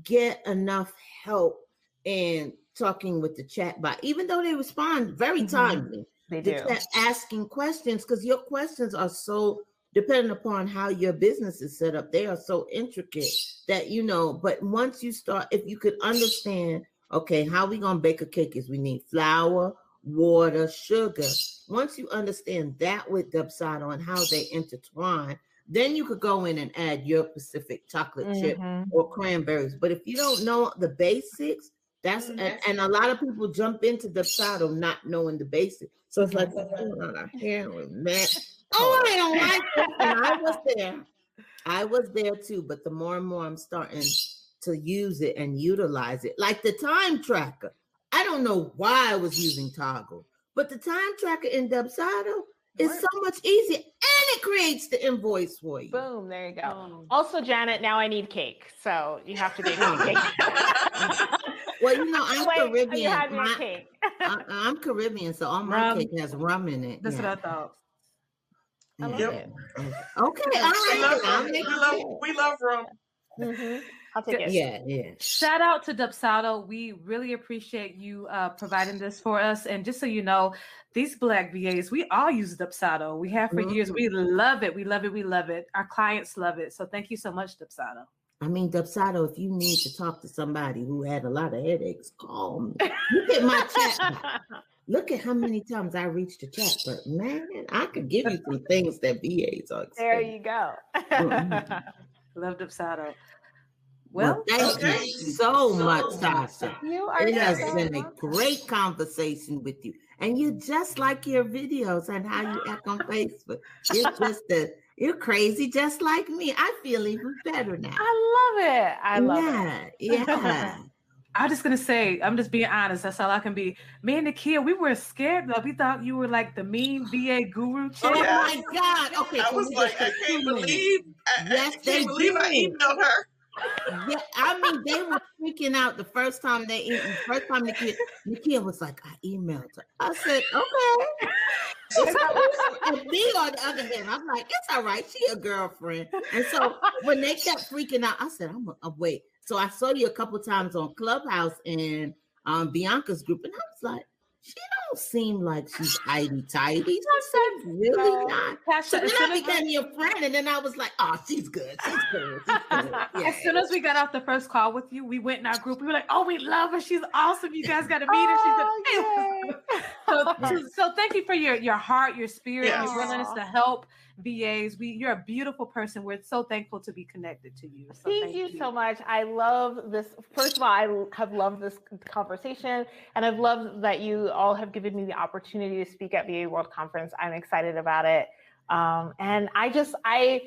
get enough help in talking with the chat bot, even though they respond very Mhm. timely. They The do. asking questions because your questions are so depending upon how your business is set up, they are so intricate that you know. But once you start, if you could understand, okay, how we gonna bake a cake is we need flour, water, sugar. Once you understand that with Dubsado and how they intertwine, then you could go in and add your specific chocolate chip Mhm. or cranberries. But if you don't know the basics, that's and, and a lot of people jump into the saddle not knowing the basics. So it's like, on out here with that? [LAUGHS] Oh, I don't like it. And I was there. I was there too, but the more and more I'm starting to use it and utilize it, like the time tracker. I don't know why I was using Toggl, but the time tracker in Dubsado is Right. so much easier and it creates the invoice for you. Boom. There you go. Also, Janet, now I need cake. So you have to make me cake. [LAUGHS] Well, you know, I'm Wait, till you Caribbean. My- cake. I, I'm Caribbean, so all my Rum. cake has rum in it. That's yeah. what I thought. I love Yeah. it. Okay, all we right. love then, I'll rum. We love we love rum. Mhm. I'll take it. Yeah, yeah. Shout out to Dubsado. We really appreciate you uh, providing this for us. And just so you know, these Black VAs, we all use Dubsado. We have for years. We love it. We love it. We love it. Our clients love it. So thank you so much, Dubsado. I mean, Dubsado, if you need to talk to somebody who had a lot of headaches, call me. Look at my chat. [LAUGHS] Look at how many times I reached the chat, but man, I could give you some things that VAs are. there you go. Mhm. [LAUGHS] Love Dubsado. Well, Well, thank okay. you so much, Tasha. you are It has so been a great conversation with you. And you're just like your videos and how you act on Facebook. You're just a, you're crazy just like me. I feel even better now. I love it. I love it. yeah, yeah. [LAUGHS] I'm just gonna say, I'm just being honest. That's all I can be. Me and the kid, we were scared. Like we thought you were like the mean VA guru chick. Oh Yeah. my God. Okay. I was like, I can't believe I, I Yes, can't they believe I did. emailed her. Yeah, I mean, they were freaking out the first time they the first time the kid the kid was like, I emailed her. I said, okay. [LAUGHS] and me on the other hand, I'm like, it's all right. She a girlfriend. And so when they kept freaking out, I said, I'm gonna wait. So I saw you a couple times on Clubhouse and um Bianca's group, and I was like, she don't seem like she's tidy tidy. She seems really No. not. Tasha, So then as I became your friend, and then I was like, oh, she's good. She's good. She's [LAUGHS] good. Yeah. as soon as we got off the first call with you, we went in our group. We were like, "Oh, we love her. She's awesome. You guys got to meet her." She's Oh, the [LAUGHS] so, so, so thank you for your your heart, your spirit, Yes. your willingness to help VAs. We you're a beautiful person. We're so thankful to be connected to you. So Thank, you, so much. I love this. First of all, I have loved this conversation, and I've loved that you all have given me the opportunity to speak at VA World Conference. I'm excited about it, um, and I just I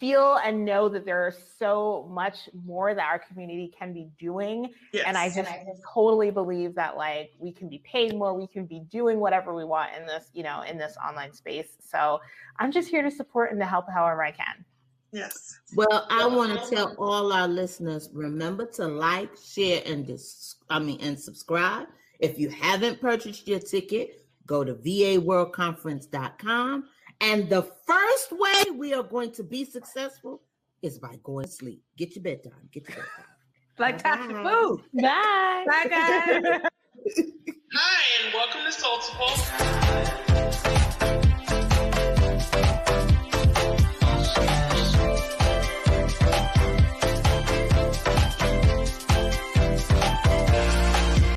feel and know that there is so much more that our community can be doing Yes. and I just totally believe that like we can be paid more, we can be doing whatever we want in this, you know, in this online space. So I'm just here to support and to help however I can. yes. Well, I want to tell all our listeners: remember to like, share, and dis- I mean, and subscribe. If you haven't purchased your ticket, go to vaworldconference.com. And the first way we are going to be successful is by going to sleep. Get your bedtime. Get your bedtime. Like Tasha Bye. Food. Bye. Bye, guys. [LAUGHS] Hi, and welcome to Soulful.